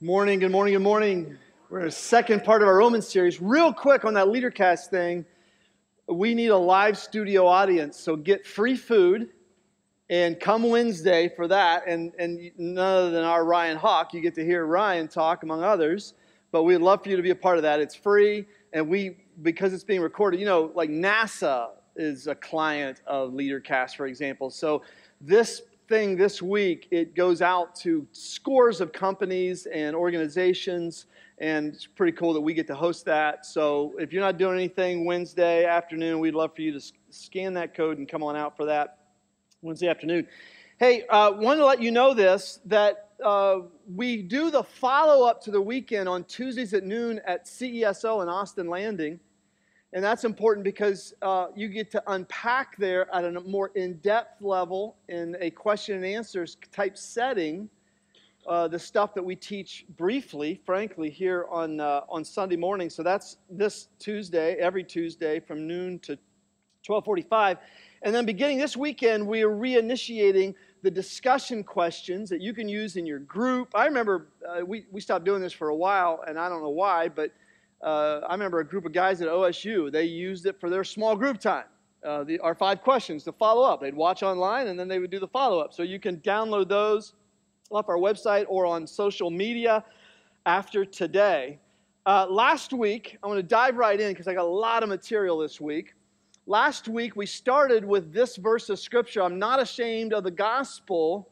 Morning, good morning, good morning. We're in the second part of our Romans series. Real quick on that LeaderCast thing, we need a live studio audience, so get free food and come Wednesday for that. And, and none other than our Ryan Hawk, you get to hear Ryan talk among others. But we'd love for you to be a part of that. It's free, and we because it's being recorded. You know, like NASA is a client of LeaderCast, for example. So this thing this week, it goes out to scores of companies and organizations, and it's pretty cool that we get to host that. So if you're not doing anything Wednesday afternoon, we'd love for you to scan that code and come on out for that Wednesday afternoon. Hey, uh, wanted to let you know this that uh, we do the follow up to the weekend on Tuesdays at noon at CESO in Austin Landing. And that's important because uh, you get to unpack there at a more in depth level in a question and answers type setting uh, the stuff that we teach briefly, frankly, here on, uh, on Sunday morning. So that's this Tuesday, every Tuesday from noon to 1245. And then beginning this weekend, we are reinitiating the discussion questions that you can use in your group. I remember uh, we, we stopped doing this for a while, and I don't know why, but uh, I remember a group of guys at OSU, they used it for their small group time. Uh, the, our five questions to follow up. They'd watch online and then they would do the follow up. So you can download those off our website or on social media after today. Uh, last week, I'm going to dive right in because I got a lot of material this week. Last week, we started with this verse of scripture I'm not ashamed of the gospel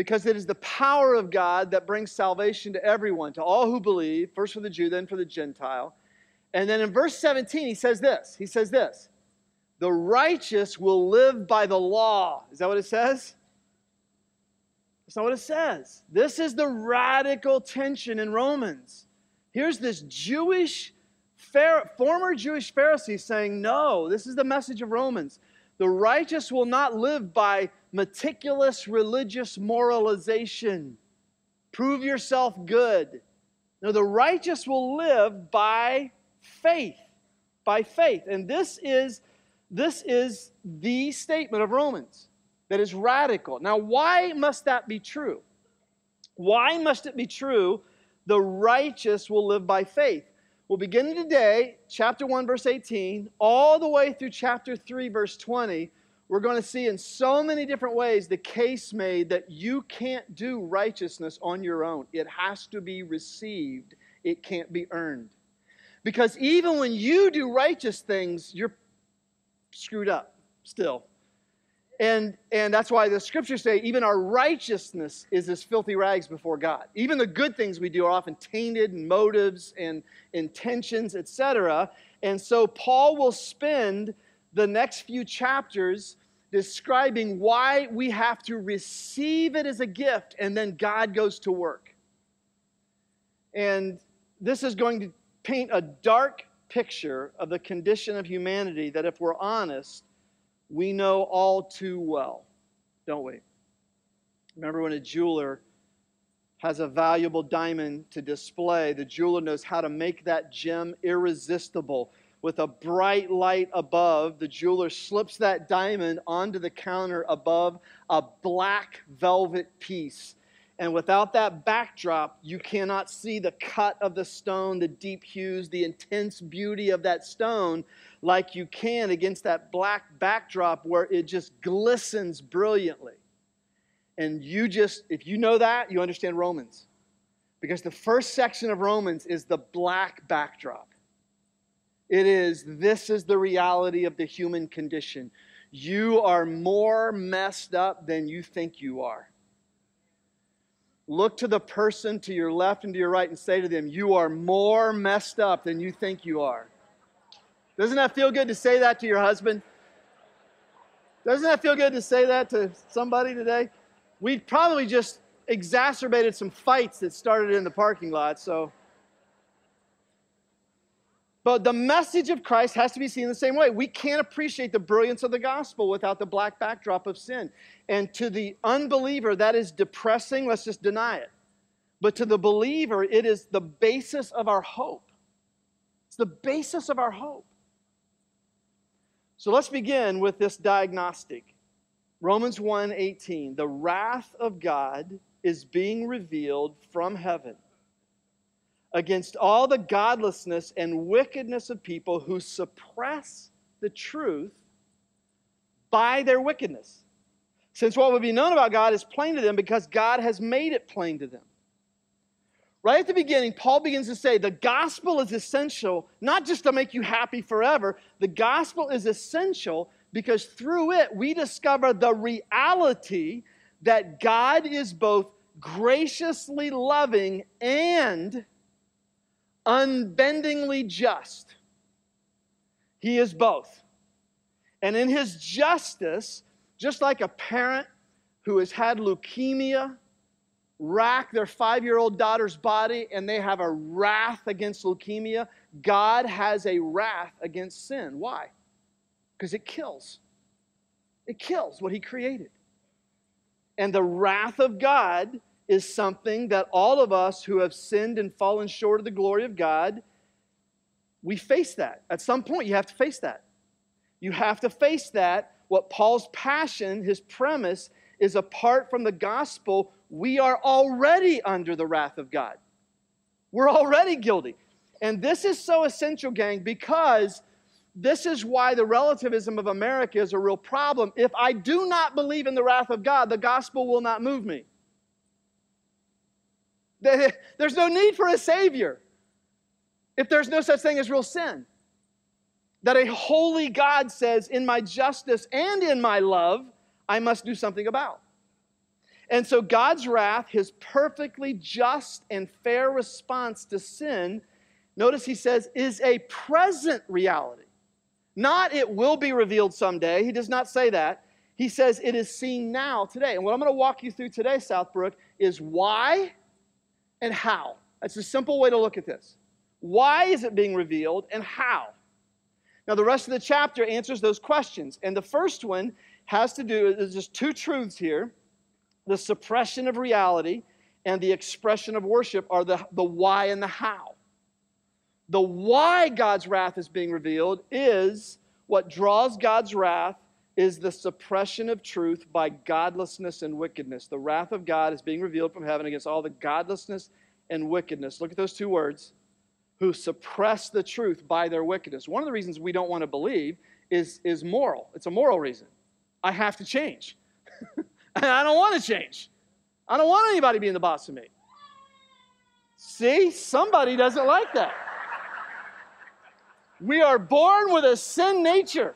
because it is the power of God that brings salvation to everyone, to all who believe, first for the Jew, then for the Gentile. And then in verse 17, he says this He says this The righteous will live by the law. Is that what it says? That's not what it says. This is the radical tension in Romans. Here's this Jewish, former Jewish Pharisee saying, No, this is the message of Romans. The righteous will not live by meticulous religious moralization. Prove yourself good. No, the righteous will live by faith. By faith. And this is, this is the statement of Romans that is radical. Now, why must that be true? Why must it be true the righteous will live by faith? Well, begin today, chapter 1, verse 18, all the way through chapter 3, verse 20, we're going to see in so many different ways the case made that you can't do righteousness on your own. It has to be received, it can't be earned. Because even when you do righteous things, you're screwed up still. And, and that's why the scriptures say even our righteousness is as filthy rags before God. Even the good things we do are often tainted in motives and intentions, etc. And so Paul will spend the next few chapters describing why we have to receive it as a gift and then God goes to work. And this is going to paint a dark picture of the condition of humanity that, if we're honest, we know all too well, don't we? Remember when a jeweler has a valuable diamond to display, the jeweler knows how to make that gem irresistible. With a bright light above, the jeweler slips that diamond onto the counter above a black velvet piece. And without that backdrop, you cannot see the cut of the stone, the deep hues, the intense beauty of that stone like you can against that black backdrop where it just glistens brilliantly. And you just, if you know that, you understand Romans. Because the first section of Romans is the black backdrop. It is, this is the reality of the human condition. You are more messed up than you think you are. Look to the person to your left and to your right and say to them, You are more messed up than you think you are. Doesn't that feel good to say that to your husband? Doesn't that feel good to say that to somebody today? We probably just exacerbated some fights that started in the parking lot, so. But the message of Christ has to be seen the same way. We can't appreciate the brilliance of the gospel without the black backdrop of sin. And to the unbeliever, that is depressing. Let's just deny it. But to the believer, it is the basis of our hope. It's the basis of our hope. So let's begin with this diagnostic. Romans 1:18, the wrath of God is being revealed from heaven against all the godlessness and wickedness of people who suppress the truth by their wickedness. Since what would be known about God is plain to them because God has made it plain to them. Right at the beginning, Paul begins to say the gospel is essential, not just to make you happy forever. The gospel is essential because through it we discover the reality that God is both graciously loving and unbendingly just. He is both. And in his justice, just like a parent who has had leukemia rack their five year old daughter's body and they have a wrath against leukemia, God has a wrath against sin. Why? Because it kills. It kills what he created. And the wrath of God is something that all of us who have sinned and fallen short of the glory of God, we face that. At some point, you have to face that. You have to face that. What Paul's passion, his premise, is apart from the gospel, we are already under the wrath of God. We're already guilty. And this is so essential, gang, because this is why the relativism of America is a real problem. If I do not believe in the wrath of God, the gospel will not move me. There's no need for a Savior if there's no such thing as real sin that a holy God says, in my justice and in my love, I must do something about. And so God's wrath, his perfectly just and fair response to sin, notice he says, is a present reality. Not it will be revealed someday. He does not say that. He says it is seen now, today. And what I'm going to walk you through today, Southbrook, is why and how. That's a simple way to look at this. Why is it being revealed and how? Now, the rest of the chapter answers those questions. And the first one has to do, there's just two truths here the suppression of reality and the expression of worship are the, the why and the how. The why God's wrath is being revealed is what draws God's wrath is the suppression of truth by godlessness and wickedness. The wrath of God is being revealed from heaven against all the godlessness and wickedness. Look at those two words who suppress the truth by their wickedness. One of the reasons we don't want to believe is, is moral. It's a moral reason. I have to change. I don't want to change. I don't want anybody being the boss of me. See, somebody doesn't like that. We are born with a sin nature.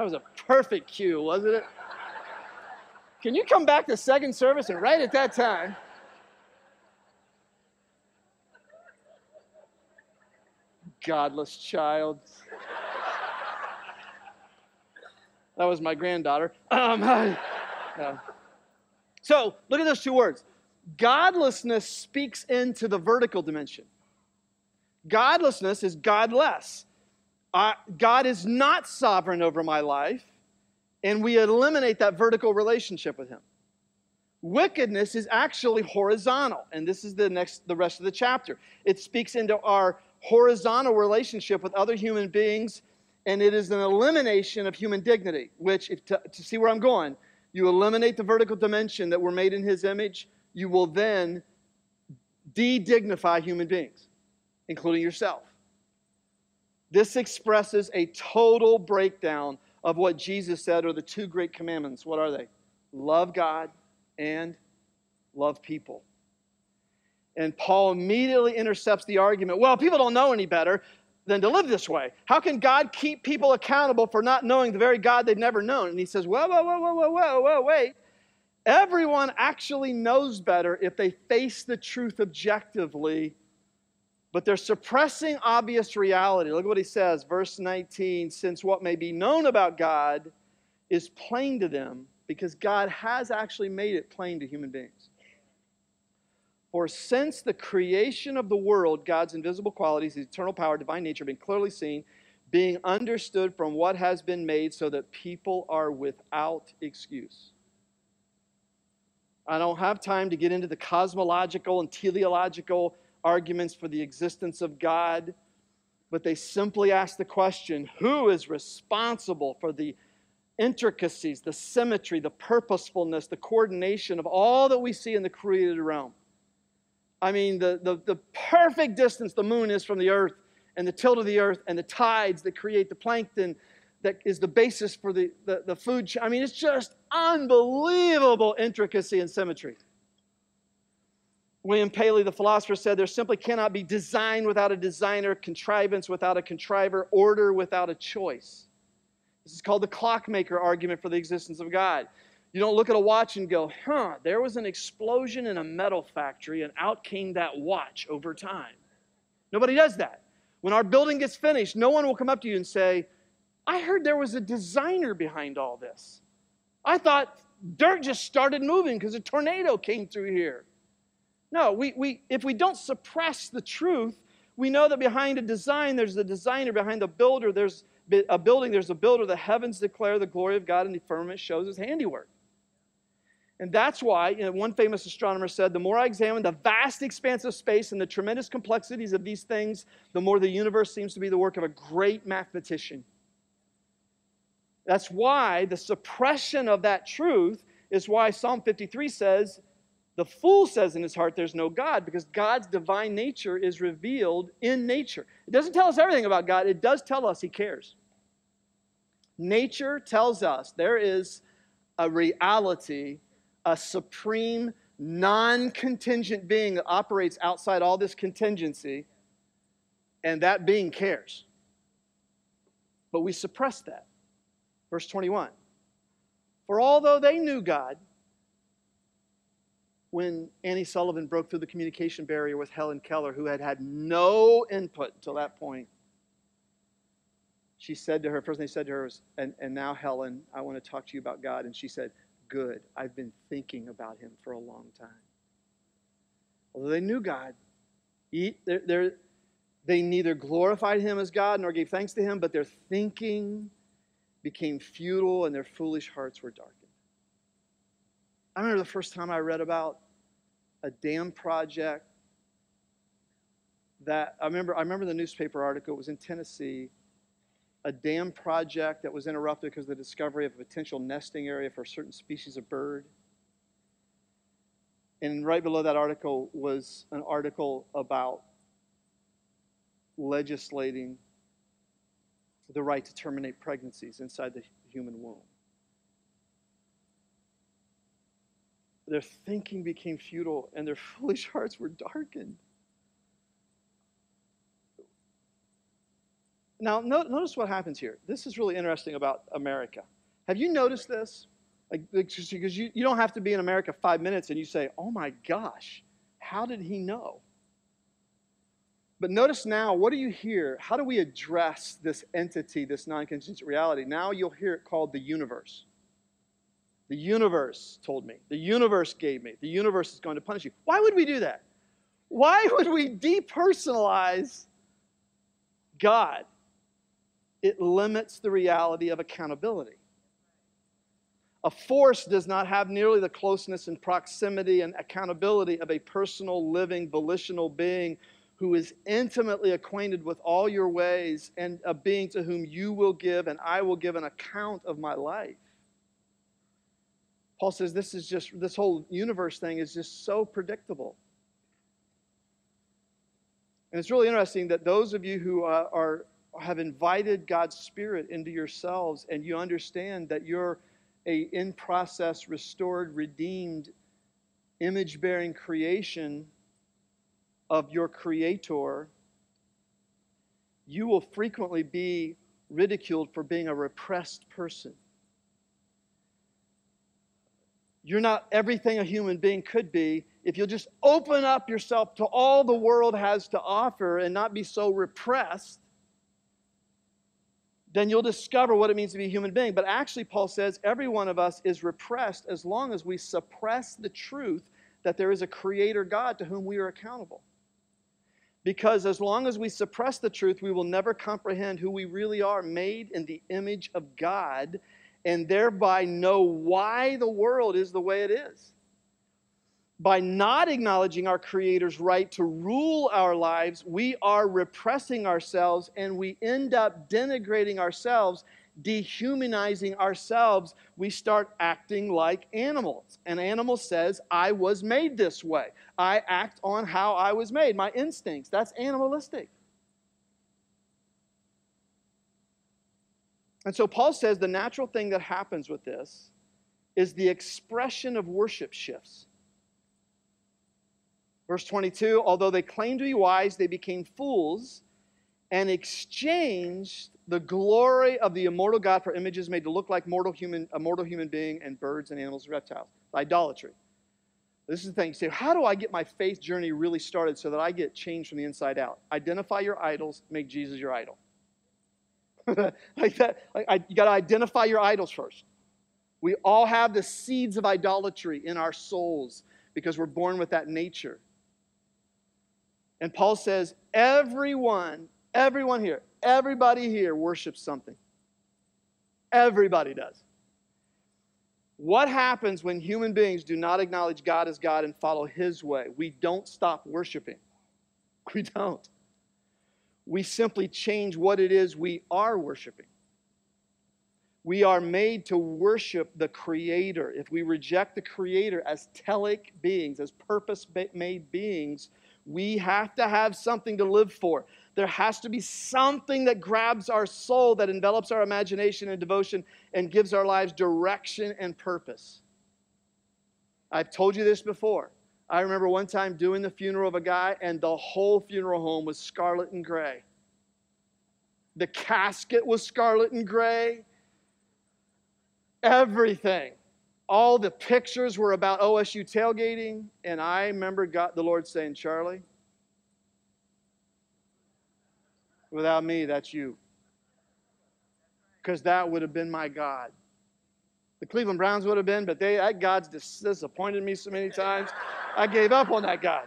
That was a perfect cue, wasn't it? Can you come back to second service and right at that time? godless child. that was my granddaughter. Um. So look at those two words. Godlessness speaks into the vertical dimension. Godlessness is godless. Uh, God is not sovereign over my life, and we eliminate that vertical relationship with Him. Wickedness is actually horizontal, and this is the next, the rest of the chapter. It speaks into our horizontal relationship with other human beings, and it is an elimination of human dignity, which, if to, to see where I'm going, you eliminate the vertical dimension that we're made in His image, you will then de dignify human beings, including yourself. This expresses a total breakdown of what Jesus said are the two great commandments. What are they? Love God and love people. And Paul immediately intercepts the argument well, people don't know any better than to live this way. How can God keep people accountable for not knowing the very God they've never known? And he says, whoa, whoa, whoa, whoa, whoa, whoa, wait. Everyone actually knows better if they face the truth objectively, but they're suppressing obvious reality. Look at what he says, verse 19 since what may be known about God is plain to them, because God has actually made it plain to human beings. For since the creation of the world, God's invisible qualities, his eternal power, divine nature, have been clearly seen, being understood from what has been made, so that people are without excuse. I don't have time to get into the cosmological and teleological arguments for the existence of God, but they simply ask the question who is responsible for the intricacies, the symmetry, the purposefulness, the coordination of all that we see in the created realm. I mean, the, the, the perfect distance the moon is from the earth, and the tilt of the earth, and the tides that create the plankton that is the basis for the, the, the food. I mean, it's just unbelievable intricacy and symmetry. William Paley, the philosopher, said there simply cannot be design without a designer, contrivance without a contriver, order without a choice. This is called the clockmaker argument for the existence of God. You don't look at a watch and go, huh, there was an explosion in a metal factory and out came that watch over time. Nobody does that. When our building gets finished, no one will come up to you and say, I heard there was a designer behind all this. I thought dirt just started moving because a tornado came through here. No, we, we, if we don't suppress the truth, we know that behind a design, there's a designer. Behind a builder, there's a building, there's a builder. The heavens declare the glory of God, and the firmament shows his handiwork. And that's why you know, one famous astronomer said, The more I examine the vast expanse of space and the tremendous complexities of these things, the more the universe seems to be the work of a great mathematician. That's why the suppression of that truth is why Psalm 53 says, the fool says in his heart, There's no God, because God's divine nature is revealed in nature. It doesn't tell us everything about God, it does tell us He cares. Nature tells us there is a reality, a supreme, non contingent being that operates outside all this contingency, and that being cares. But we suppress that. Verse 21 For although they knew God, when Annie Sullivan broke through the communication barrier with Helen Keller, who had had no input until that point. She said to her, first thing they said to her was, and, and now, Helen, I want to talk to you about God. And she said, Good. I've been thinking about him for a long time. Although they knew God, they're, they're, they neither glorified him as God nor gave thanks to him, but their thinking became futile and their foolish hearts were darkened. I remember the first time I read about a dam project that I remember I remember the newspaper article, it was in Tennessee, a dam project that was interrupted because of the discovery of a potential nesting area for a certain species of bird. And right below that article was an article about legislating the right to terminate pregnancies inside the human womb. Their thinking became futile and their foolish hearts were darkened. Now, notice what happens here. This is really interesting about America. Have you noticed this? Like, because you, you don't have to be in America five minutes and you say, oh my gosh, how did he know? But notice now, what do you hear? How do we address this entity, this non contingent reality? Now you'll hear it called the universe. The universe told me. The universe gave me. The universe is going to punish you. Why would we do that? Why would we depersonalize God? It limits the reality of accountability. A force does not have nearly the closeness and proximity and accountability of a personal, living, volitional being who is intimately acquainted with all your ways and a being to whom you will give and I will give an account of my life. Paul says this is just, this whole universe thing is just so predictable. And it's really interesting that those of you who are, have invited God's Spirit into yourselves and you understand that you're a in process, restored, redeemed, image bearing creation of your Creator, you will frequently be ridiculed for being a repressed person. You're not everything a human being could be if you'll just open up yourself to all the world has to offer and not be so repressed. Then you'll discover what it means to be a human being. But actually, Paul says every one of us is repressed as long as we suppress the truth that there is a creator God to whom we are accountable. Because as long as we suppress the truth, we will never comprehend who we really are, made in the image of God and thereby know why the world is the way it is. By not acknowledging our Creator's right to rule our lives, we are repressing ourselves and we end up denigrating ourselves dehumanizing ourselves, we start acting like animals. An animal says, I was made this way. I act on how I was made, my instincts. That's animalistic. And so Paul says the natural thing that happens with this is the expression of worship shifts. Verse 22 Although they claimed to be wise, they became fools and exchanged the glory of the immortal God for images made to look like mortal human, a mortal human being and birds and animals and reptiles. Idolatry. This is the thing. Say, how do I get my faith journey really started so that I get changed from the inside out? Identify your idols, make Jesus your idol. like that, like I, you got to identify your idols first. We all have the seeds of idolatry in our souls because we're born with that nature. And Paul says, everyone, everyone here, everybody here worships something. Everybody does. What happens when human beings do not acknowledge God as God and follow His way? We don't stop worshiping. We don't. We simply change what it is we are worshiping. We are made to worship the Creator. If we reject the Creator as telic beings, as purpose made beings, we have to have something to live for. There has to be something that grabs our soul, that envelops our imagination and devotion, and gives our lives direction and purpose. I've told you this before. I remember one time doing the funeral of a guy, and the whole funeral home was scarlet and gray. The casket was scarlet and gray. Everything. All the pictures were about OSU tailgating. And I remember God, the Lord saying, Charlie, without me, that's you. Because that would have been my God. The Cleveland Browns would have been, but they, that God's disappointed me so many times. I gave up on that God.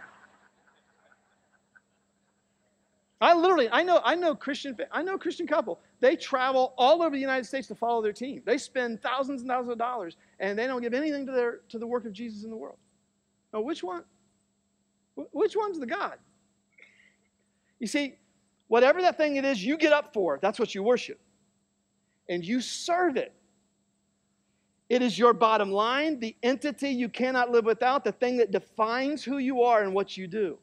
I literally, I know, I know Christian, I know Christian couple. They travel all over the United States to follow their team. They spend thousands and thousands of dollars, and they don't give anything to their to the work of Jesus in the world. Now, which one? Which one's the God? You see, whatever that thing it is you get up for, that's what you worship, and you serve it. It is your bottom line, the entity you cannot live without, the thing that defines who you are and what you do.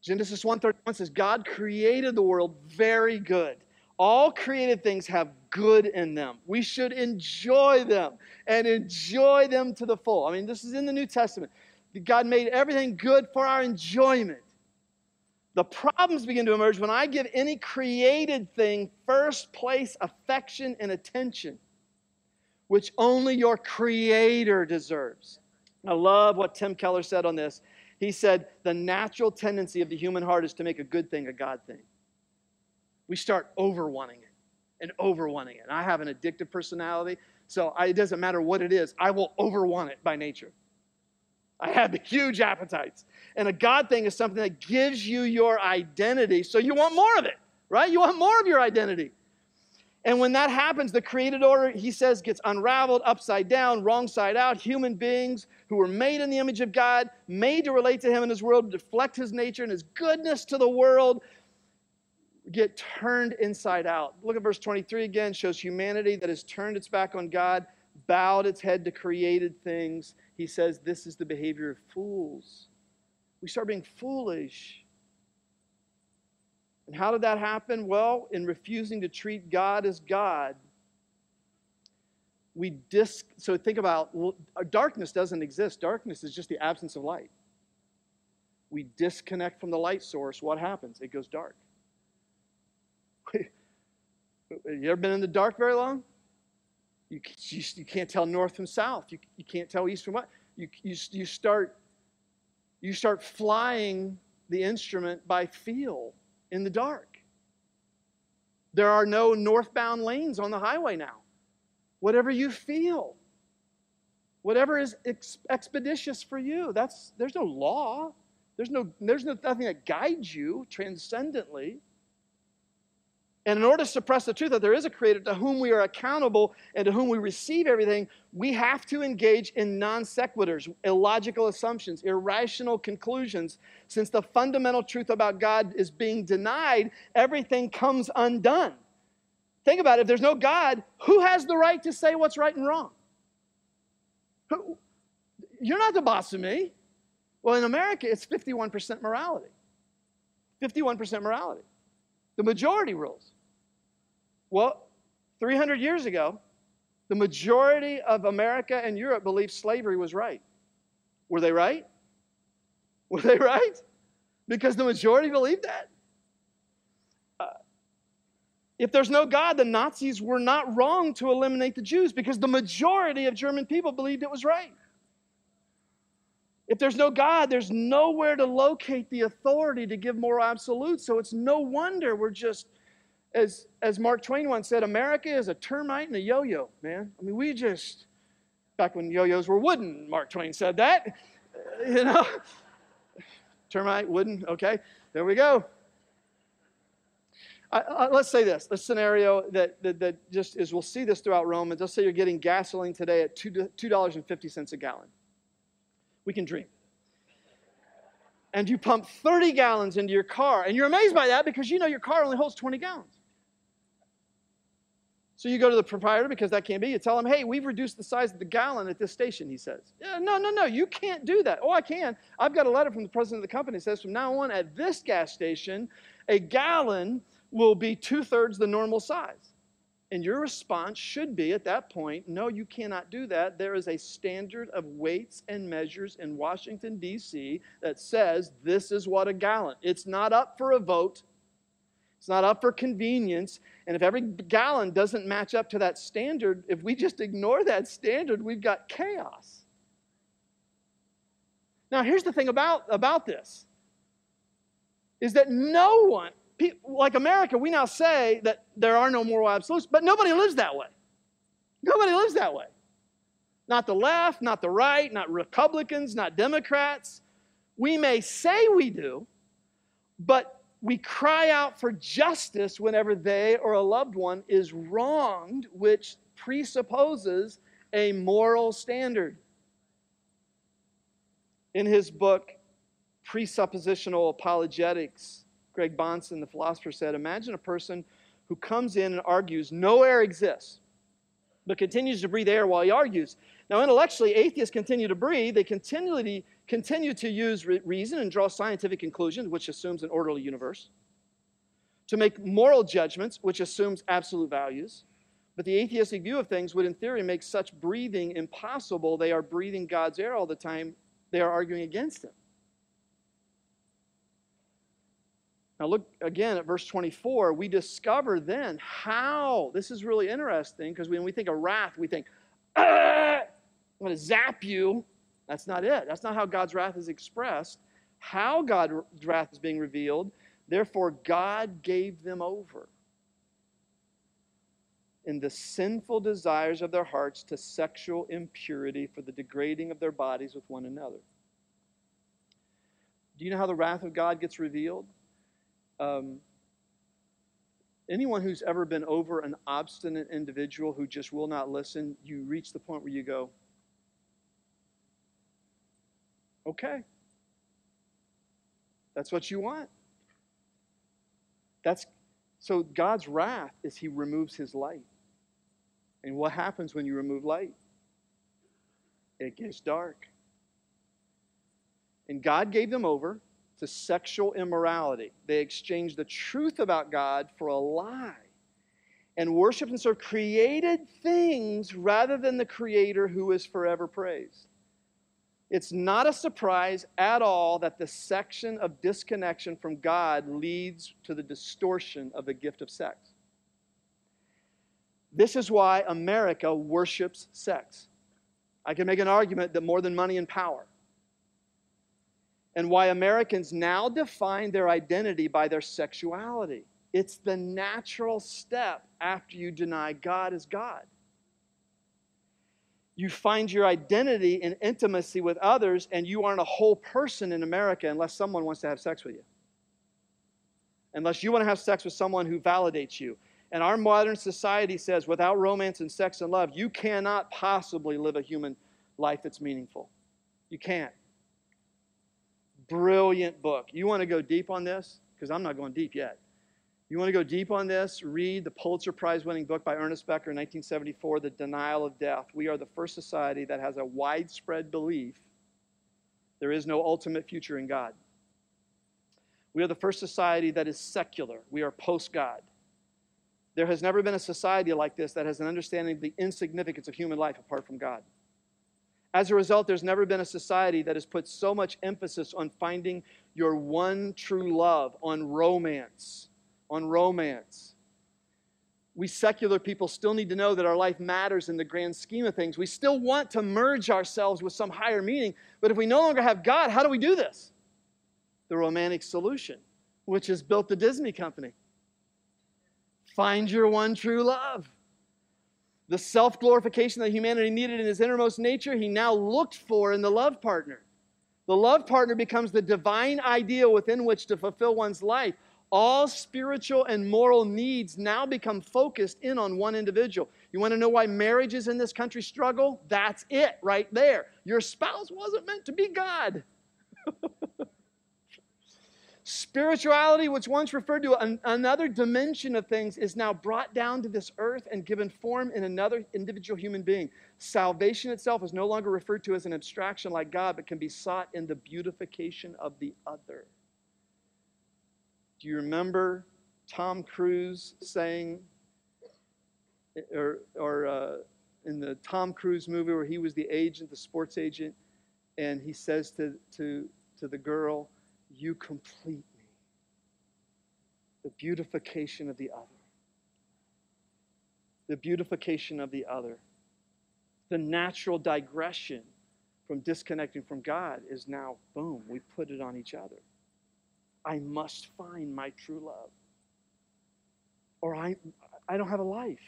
Genesis 1:31 says God created the world very good. All created things have good in them. We should enjoy them and enjoy them to the full. I mean, this is in the New Testament. God made everything good for our enjoyment. The problems begin to emerge when I give any created thing first place affection and attention, which only your Creator deserves. I love what Tim Keller said on this. He said, the natural tendency of the human heart is to make a good thing a God thing. We start over wanting it and over wanting it. And I have an addictive personality, so I, it doesn't matter what it is, I will over want it by nature. I have huge appetites. And a God thing is something that gives you your identity, so you want more of it, right? You want more of your identity. And when that happens, the created order, he says, gets unraveled, upside down, wrong side out. Human beings who were made in the image of God, made to relate to him in his world, deflect his nature and his goodness to the world, get turned inside out. Look at verse 23 again, shows humanity that has turned its back on God, bowed its head to created things. He says, This is the behavior of fools. We start being foolish. And how did that happen? Well, in refusing to treat God as God, we dis so think about darkness doesn't exist. Darkness is just the absence of light. We disconnect from the light source, what happens? It goes dark. you ever been in the dark very long? You, you, you can't tell north from south. You, you can't tell east from west. You, you, you, start, you start flying the instrument by feel in the dark. There are no northbound lanes on the highway now. Whatever you feel, whatever is ex- expeditious for you, that's, there's no law. There's, no, there's no, nothing that guides you transcendently. And in order to suppress the truth that there is a creator to whom we are accountable and to whom we receive everything, we have to engage in non sequiturs, illogical assumptions, irrational conclusions. Since the fundamental truth about God is being denied, everything comes undone. think about it. If there's no God, who has the right to say what's right and wrong? Who, you're not the boss of me. Well, in America, it's 51% morality. 51% morality. The majority rules. Well, 300 years ago, the majority of America and Europe believed slavery was right. Were they right? Were they right? Because the majority believed that. Uh, if there's no God, the Nazis were not wrong to eliminate the Jews because the majority of German people believed it was right. If there's no God, there's nowhere to locate the authority to give moral absolutes. So it's no wonder we're just, as, as Mark Twain once said, America is a termite and a yo yo, man. I mean, we just, back when yo yos were wooden, Mark Twain said that. You know, termite, wooden, okay, there we go. I, I, let's say this the scenario that, that, that, just is we'll see this throughout Romans. Let's say you're getting gasoline today at 2, $2.50 a gallon we can dream. And you pump 30 gallons into your car, and you're amazed by that because you know your car only holds 20 gallons. So you go to the proprietor because that can't be. You tell him, hey, we've reduced the size of the gallon at this station, he says. Yeah, no, no, no, you can't do that. Oh, I can. I've got a letter from the president of the company that says from now on at this gas station, a gallon will be two thirds the normal size. And your response should be at that point no, you cannot do that. There is a standard of weights and measures in Washington, D.C. that says this is what a gallon. It's not up for a vote, it's not up for convenience. And if every gallon doesn't match up to that standard, if we just ignore that standard, we've got chaos. Now, here's the thing about, about this is that no one, like America, we now say that there are no moral absolutes, but nobody lives that way. Nobody lives that way. Not the left, not the right, not Republicans, not Democrats. We may say we do, but we cry out for justice whenever they or a loved one is wronged, which presupposes a moral standard. In his book, Presuppositional Apologetics, Greg Bahnsen, the philosopher, said Imagine a person who comes in and argues no air exists, but continues to breathe air while he argues. Now, intellectually, atheists continue to breathe. They continually continue to use reason and draw scientific conclusions, which assumes an orderly universe, to make moral judgments, which assumes absolute values. But the atheistic view of things would, in theory, make such breathing impossible. They are breathing God's air all the time. They are arguing against Him. Now, look again at verse 24. We discover then how, this is really interesting because when we think of wrath, we think, ah, I'm going to zap you. That's not it. That's not how God's wrath is expressed. How God's wrath is being revealed. Therefore, God gave them over in the sinful desires of their hearts to sexual impurity for the degrading of their bodies with one another. Do you know how the wrath of God gets revealed? Um, anyone who's ever been over an obstinate individual who just will not listen, you reach the point where you go, okay. That's what you want. That's so God's wrath is he removes his light. And what happens when you remove light? It gets dark. And God gave them over to sexual immorality. They exchanged the truth about God for a lie and worship and serve created things rather than the Creator who is forever praised. It's not a surprise at all that the section of disconnection from God leads to the distortion of the gift of sex. This is why America worships sex. I can make an argument that more than money and power and why Americans now define their identity by their sexuality. It's the natural step after you deny God as God. You find your identity in intimacy with others, and you aren't a whole person in America unless someone wants to have sex with you. Unless you want to have sex with someone who validates you. And our modern society says without romance and sex and love, you cannot possibly live a human life that's meaningful. You can't. Brilliant book. You want to go deep on this? Because I'm not going deep yet. You want to go deep on this? Read the Pulitzer Prize winning book by Ernest Becker in 1974, The Denial of Death. We are the first society that has a widespread belief there is no ultimate future in God. We are the first society that is secular, we are post God. There has never been a society like this that has an understanding of the insignificance of human life apart from God. As a result, there's never been a society that has put so much emphasis on finding your one true love, on romance, on romance. We secular people still need to know that our life matters in the grand scheme of things. We still want to merge ourselves with some higher meaning, but if we no longer have God, how do we do this? The romantic solution, which has built the Disney company. Find your one true love. The self glorification that humanity needed in his innermost nature, he now looked for in the love partner. The love partner becomes the divine ideal within which to fulfill one's life. All spiritual and moral needs now become focused in on one individual. You want to know why marriages in this country struggle? That's it right there. Your spouse wasn't meant to be God. Spirituality, which once referred to an, another dimension of things, is now brought down to this earth and given form in another individual human being. Salvation itself is no longer referred to as an abstraction like God, but can be sought in the beautification of the other. Do you remember Tom Cruise saying, or, or uh, in the Tom Cruise movie where he was the agent, the sports agent, and he says to, to, to the girl, you complete me. The beautification of the other. The beautification of the other. The natural digression from disconnecting from God is now, boom, we put it on each other. I must find my true love. Or I, I don't have a life.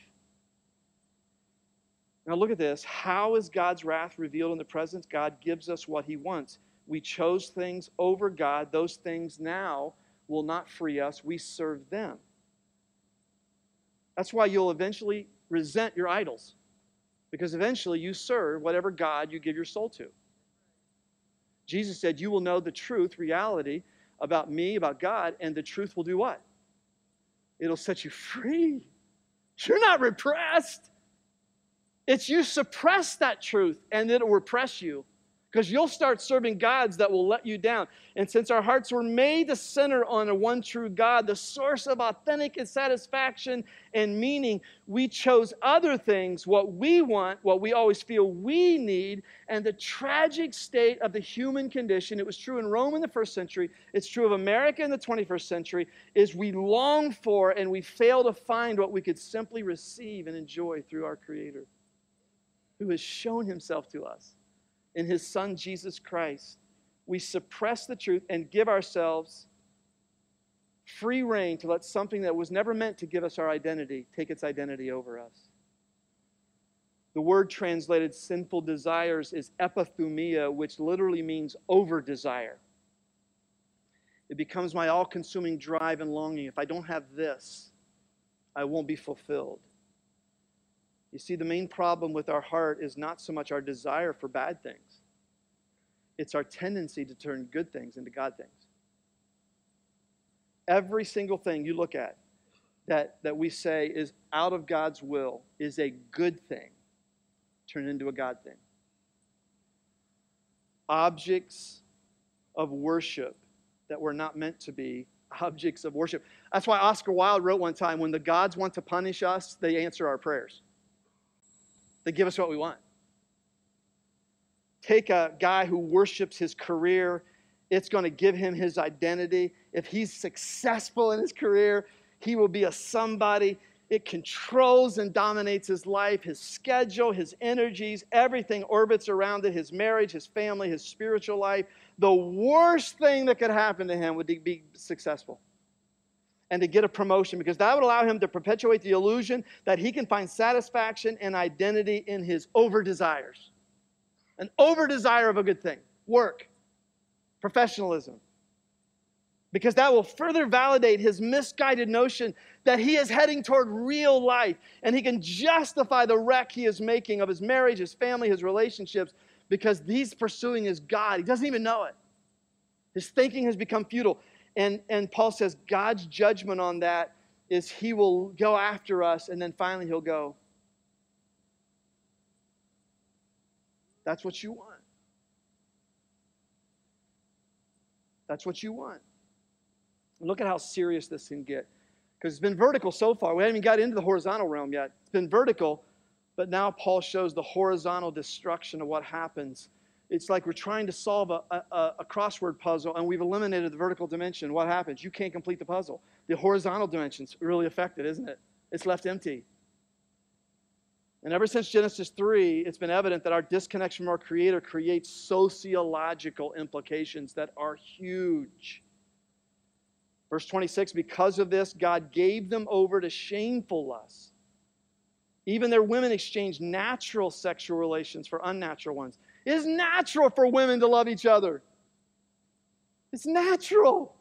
Now, look at this. How is God's wrath revealed in the present? God gives us what He wants. We chose things over God. Those things now will not free us. We serve them. That's why you'll eventually resent your idols, because eventually you serve whatever God you give your soul to. Jesus said, You will know the truth, reality about me, about God, and the truth will do what? It'll set you free. You're not repressed. It's you suppress that truth and it'll repress you because you'll start serving gods that will let you down. And since our hearts were made to center on a one true God, the source of authentic and satisfaction and meaning, we chose other things, what we want, what we always feel we need, and the tragic state of the human condition. It was true in Rome in the first century, it's true of America in the 21st century, is we long for and we fail to find what we could simply receive and enjoy through our Creator, who has shown Himself to us in his son Jesus Christ, we suppress the truth and give ourselves free rein to let something that was never meant to give us our identity take its identity over us. The word translated sinful desires is epithumia, which literally means over desire. It becomes my all consuming drive and longing. If I don't have this, I won't be fulfilled. You see, the main problem with our heart is not so much our desire for bad things, it's our tendency to turn good things into God things. Every single thing you look at that, that we say is out of God's will is a good thing turned into a God thing. Objects of worship that were not meant to be objects of worship. That's why Oscar Wilde wrote one time when the gods want to punish us, they answer our prayers that give us what we want. Take a guy who worships his career, it's going to give him his identity. If he's successful in his career, he will be a somebody. It controls and dominates his life, his schedule, his energies, everything orbits around it his marriage, his family, his spiritual life. The worst thing that could happen to him would be successful and to get a promotion because that would allow him to perpetuate the illusion that he can find satisfaction and identity in his over desires. An over desire of a good thing, work, professionalism. Because that will further validate his misguided notion that he is heading toward real life and he can justify the wreck he is making of his marriage, his family, his relationships because he's pursuing his God. He doesn't even know it. His thinking has become futile. And, and Paul says God's judgment on that is he will go after us and then finally he'll go, That's what you want. That's what you want. Look at how serious this can get. Because it's been vertical so far. We haven't even got into the horizontal realm yet. It's been vertical, but now Paul shows the horizontal destruction of what happens. It's like we're trying to solve a, a, a, crossword puzzle and we've eliminated the vertical dimension. What happens? You can't complete the puzzle. The horizontal dimension's really affected, isn't it? It's left empty. And ever since Genesis 3, it's been evident that our disconnection from our Creator creates sociological implications that are huge. Verse 26 Because of this, God gave them over to shameful lust. Even their women exchanged natural sexual relations for unnatural ones. It is natural for women to love each other. It's natural,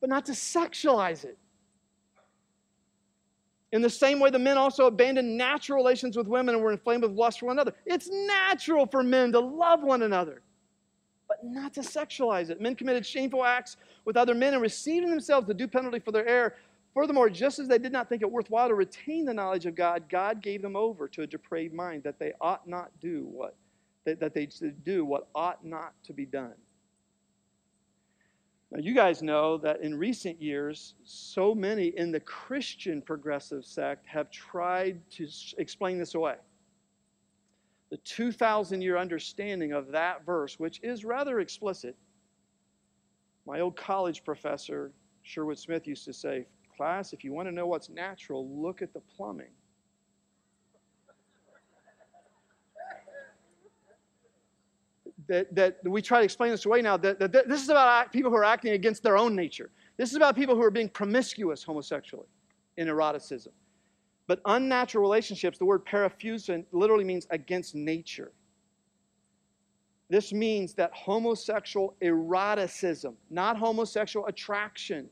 but not to sexualize it. In the same way, the men also abandoned natural relations with women and were inflamed with lust for one another. It's natural for men to love one another, but not to sexualize it. Men committed shameful acts with other men and receiving themselves the due penalty for their error. Furthermore, just as they did not think it worthwhile to retain the knowledge of God, God gave them over to a depraved mind that they ought not do what that, that they do what ought not to be done. Now, you guys know that in recent years, so many in the Christian progressive sect have tried to explain this away. The 2,000 year understanding of that verse, which is rather explicit. My old college professor, Sherwood Smith, used to say, Class, if you want to know what's natural, look at the plumbing. That, that we try to explain this away now that, that, that this is about people who are acting against their own nature. This is about people who are being promiscuous homosexually in eroticism. But unnatural relationships, the word paraphusin literally means against nature. This means that homosexual eroticism, not homosexual attraction.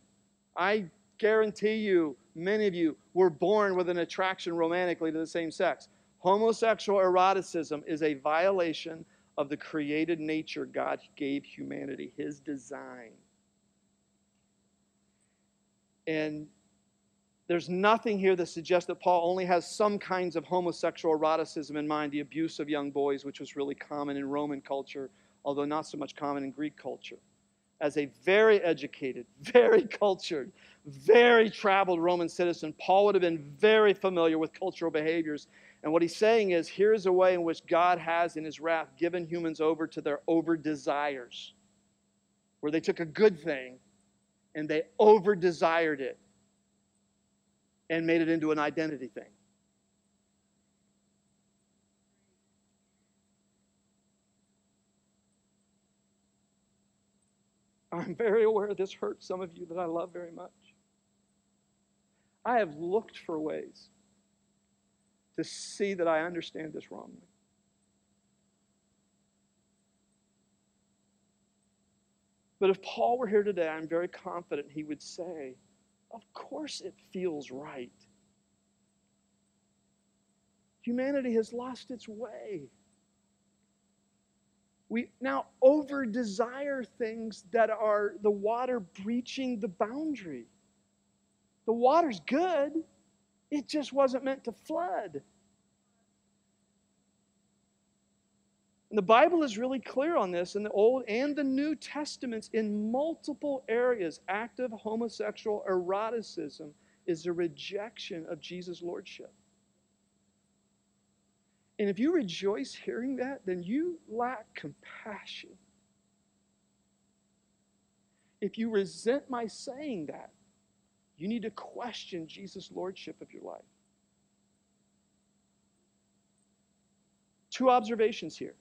I guarantee you, many of you were born with an attraction romantically to the same sex. Homosexual eroticism is a violation of the created nature God gave humanity, his design. And there's nothing here that suggests that Paul only has some kinds of homosexual eroticism in mind, the abuse of young boys, which was really common in Roman culture, although not so much common in Greek culture. As a very educated, very cultured, very traveled Roman citizen, Paul would have been very familiar with cultural behaviors and what he's saying is here's a way in which God has, in his wrath, given humans over to their over desires, where they took a good thing and they over desired it and made it into an identity thing. I'm very aware this hurts some of you that I love very much. I have looked for ways to see that I understand this wrongly. But if Paul were here today, I'm very confident he would say, Of course it feels right. Humanity has lost its way. We now over desire things that are the water breaching the boundary. The water's good. It just wasn't meant to flood. And the Bible is really clear on this in the Old and the New Testaments in multiple areas. Active homosexual eroticism is a rejection of Jesus' lordship. And if you rejoice hearing that, then you lack compassion. If you resent my saying that, you need to question Jesus' lordship of your life. Two observations here.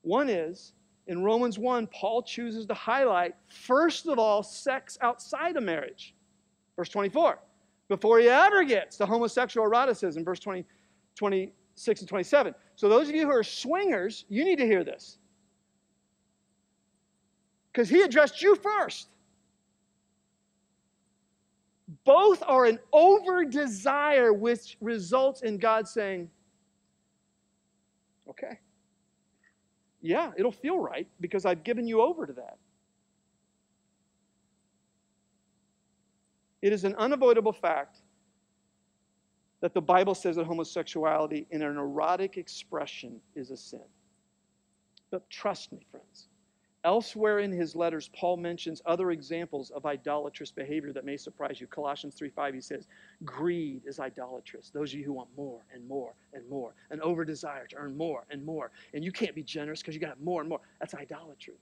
One is, in Romans 1, Paul chooses to highlight, first of all, sex outside of marriage. Verse 24. Before he ever gets to homosexual eroticism, verse 20, 26 and 27. So, those of you who are swingers, you need to hear this. Because he addressed you first both are an over desire which results in God saying, okay, yeah, it'll feel right because I've given you over to that. It is an unavoidable fact that the Bible says that homosexuality in an erotic expression is a sin. But trust me, friends, Elsewhere in his letters, Paul mentions other examples of idolatrous behavior that may surprise you. Colossians 3:5, he says, Greed is idolatrous. Those of you who want more and more and more, an over desire to earn more and more. And you can't be generous because you got more and more. That's idolatry.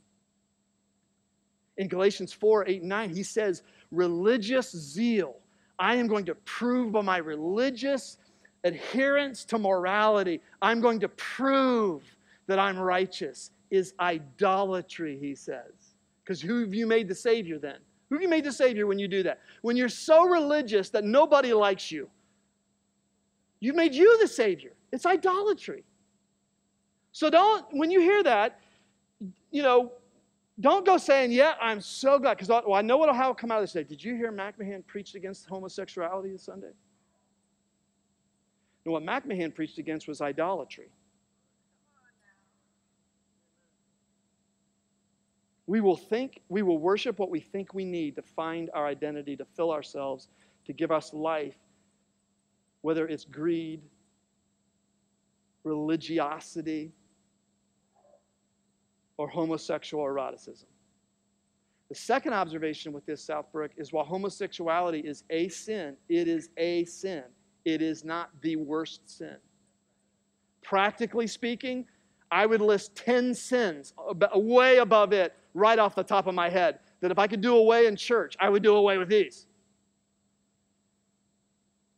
In Galatians 4, 8, and 9, he says, Religious zeal. I am going to prove by my religious adherence to morality, I'm going to prove that I'm righteous is idolatry, he says. Because who have you made the Savior then? Who have you made the Savior when you do that? When you're so religious that nobody likes you, you've made you the Savior. It's idolatry. So don't, when you hear that, you know, don't go saying, yeah, I'm so glad. Because well, I know what will come out of this day. Did you hear McMahan preached against homosexuality this Sunday? No, what McMahan preached against was idolatry. We will think, we will worship what we think we need to find our identity, to fill ourselves, to give us life, whether it's greed, religiosity, or homosexual eroticism. The second observation with this, Southbrook, is while homosexuality is a sin, it is a sin. It is not the worst sin. Practically speaking, I would list 10 sins way above it right off the top of my head that if I could do away in church, I would do away with these.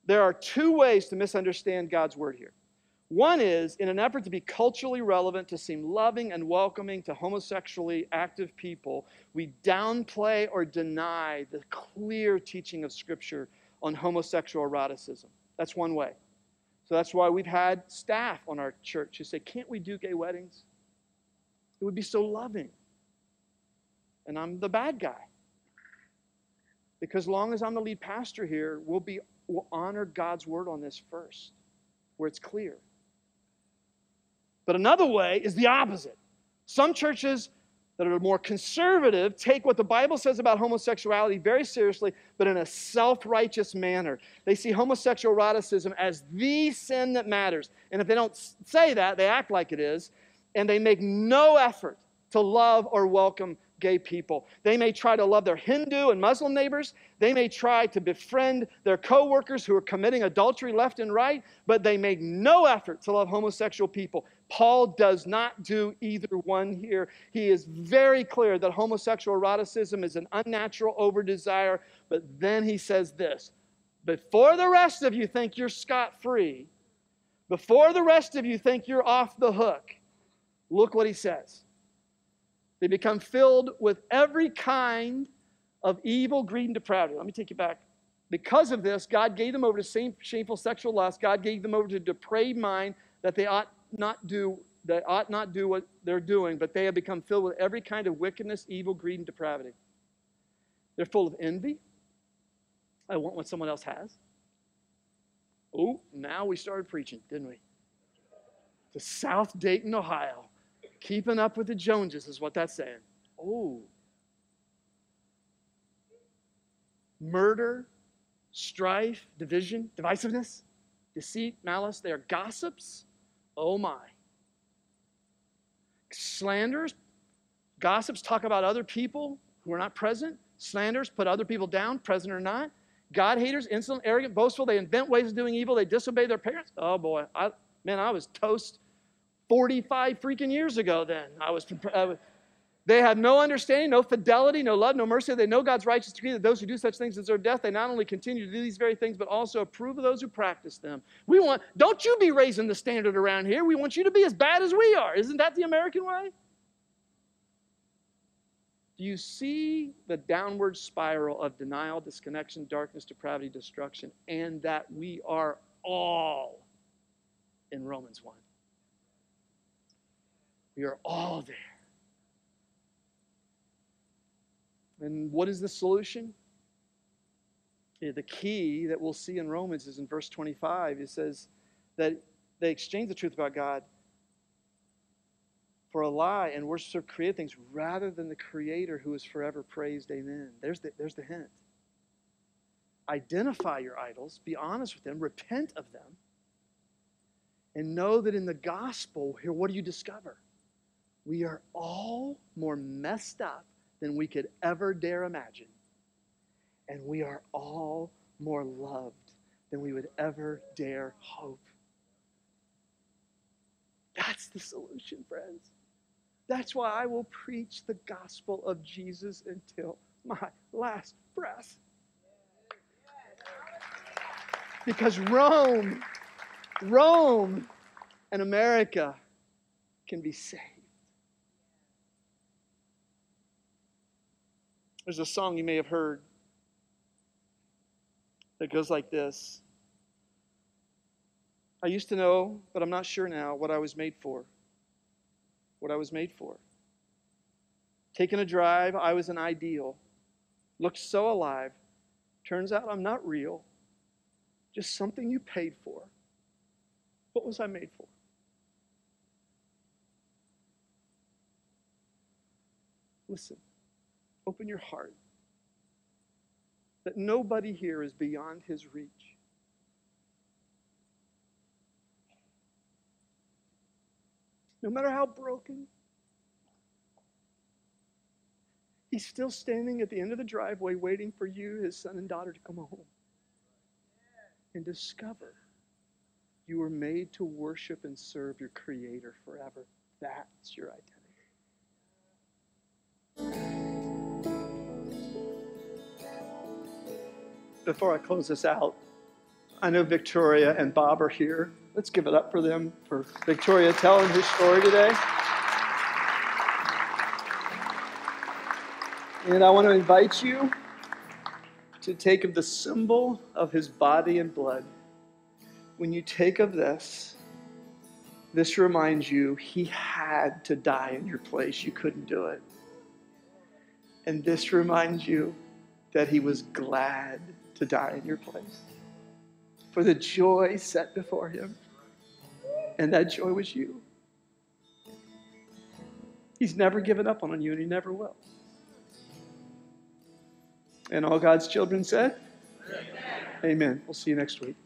There are two ways to misunderstand God's word here. One is in an effort to be culturally relevant, to seem loving and welcoming to homosexually active people, we downplay or deny the clear teaching of Scripture on homosexual eroticism. That's one way. So that's why we've had staff on our church who say, Can't we do gay weddings? It would be so loving and I'm the bad guy. Because long as I'm the lead pastor here, we'll be we'll honor God's word on this first, where it's clear. But another way is the opposite. Some churches that are more conservative take what the Bible says about homosexuality very seriously, but in a self righteous manner. They see homosexual eroticism as the sin that matters. And if they don't say that, they act like it is, and they make no effort to love or welcome gay people. They may try to love their Hindu and Muslim neighbors. They may try to befriend their coworkers who are committing adultery left and right, but they make no effort to love homosexual people. Paul does not do either one here. He is very clear that homosexual eroticism is an unnatural over desire, but then he says this before the rest of you think you're scot free, before the rest of you think you're off the hook, look what he says. They become filled with every kind of evil, greed, and depravity. Let me take you back. Because of this, God gave them over to shameful sexual lust. God gave them over to depraved mind that they ought not do they ought not do what they're doing, but they have become filled with every kind of wickedness, evil, greed, and depravity. They're full of envy. I want what someone else has. Oh, now we started preaching, didn't we? To South Dayton, Ohio. Keeping up with the Joneses is what that's saying. Oh. Murder, strife, division, divisiveness, deceit, malice. They are gossips. Oh my. Slanders, gossips talk about other people who are not present. Slanders put other people down, present or not. God haters, insolent, arrogant, boastful. They invent ways of doing evil. They disobey their parents. Oh boy, I, man, I was toast 45 freaking years ago then. I was, uh, they have no understanding, no fidelity, no love, no mercy. They know God's righteous decree that those who do such things deserve death. They not only continue to do these very things, but also approve of those who practice them. We want, don't you be raising the standard around here. We want you to be as bad as we are. Isn't that the American way? Do you see the downward spiral of denial, disconnection, darkness, depravity, destruction, and that we are all in Romans 1? We are all there. And what is the solution? Eh, the key that we'll see in Romans is in verse 25. It says that they exchange the truth about God for a lie and worship created things rather than the Creator who is forever praised. Amen. There's the, there's the hint. identify your idols, be honest with them, repent of them, and know that in the gospel, here, what do you discover? We are all more messed up than we could ever dare imagine. And we are all more loved than we would ever dare hope. That's the solution, friends. That's why I will preach the gospel of Jesus until my last breath. Because Rome, Rome and America can be saved. There's a song you may have heard that goes like this I used to know, but I'm not sure now, what I was made for. What I was made for. Taking a drive, I was an ideal. Looked so alive. Turns out I'm not real. Just something you paid for. What was I made for? Listen, open your heart. That nobody here is beyond his reach. No matter how broken, he's still standing at the end of the driveway waiting for you, his son and daughter, to come home and discover you were made to worship and serve your Creator forever. That's your identity. Before I close this out, I know Victoria and Bob are here. Let's give it up for them, for Victoria telling her story today. And I want to invite you to take of the symbol of his body and blood. When you take of this, this reminds you he had to die in your place. You couldn't do it. And this reminds you that he was glad to die in your place for the joy set before him. And that joy was you. He's never given up on you, and he never will. And all God's children said, Amen. Amen. We'll see you next week.